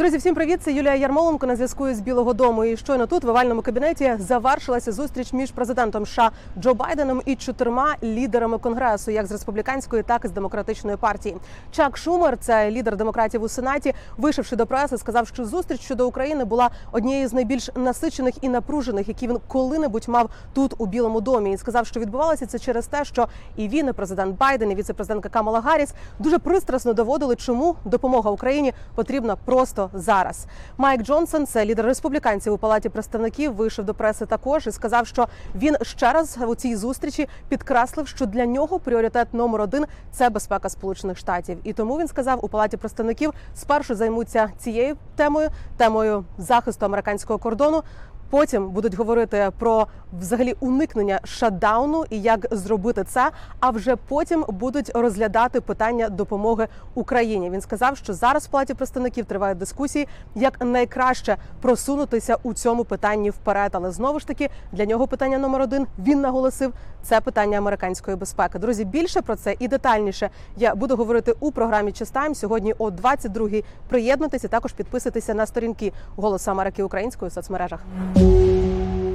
Друзі, всім привіт! Це Юлія Ярмоленко на зв'язку з Білого Дому. І щойно тут в овальному кабінеті завершилася зустріч між президентом США Джо Байденом і чотирма лідерами конгресу, як з республіканської, так і з демократичної партії. Чак Шумер, це лідер демократів у сенаті, вийшовши до преси, сказав, що зустріч щодо України була однією з найбільш насичених і напружених, які він коли-небудь мав тут у Білому домі. І сказав, що відбувалося це через те, що і він, і президент Байден, і віце-президентка Камала Гарріс дуже пристрасно доводили, чому допомога Україні потрібна просто зараз. Майк Джонсон, це лідер республіканців у палаті представників, вийшов до преси також і сказав, що він ще раз у цій зустрічі підкреслив, що для нього пріоритет номер один це безпека Сполучених Штатів. І тому він сказав у палаті представників спершу займуться цією темою, темою захисту американського кордону. Потім будуть говорити про взагалі уникнення шатдауну і як зробити це. А вже потім будуть розглядати питання допомоги Україні. Він сказав, що зараз в палаті представників тривають дискусії, як найкраще просунутися у цьому питанні вперед. Але знову ж таки для нього питання номер один він наголосив це питання американської безпеки. Друзі, більше про це і детальніше я буду говорити у програмі Чистайм сьогодні о 22-й. Приєднуйтесь і також підписуйтеся на сторінки Голосу Америки української в соцмережах. Música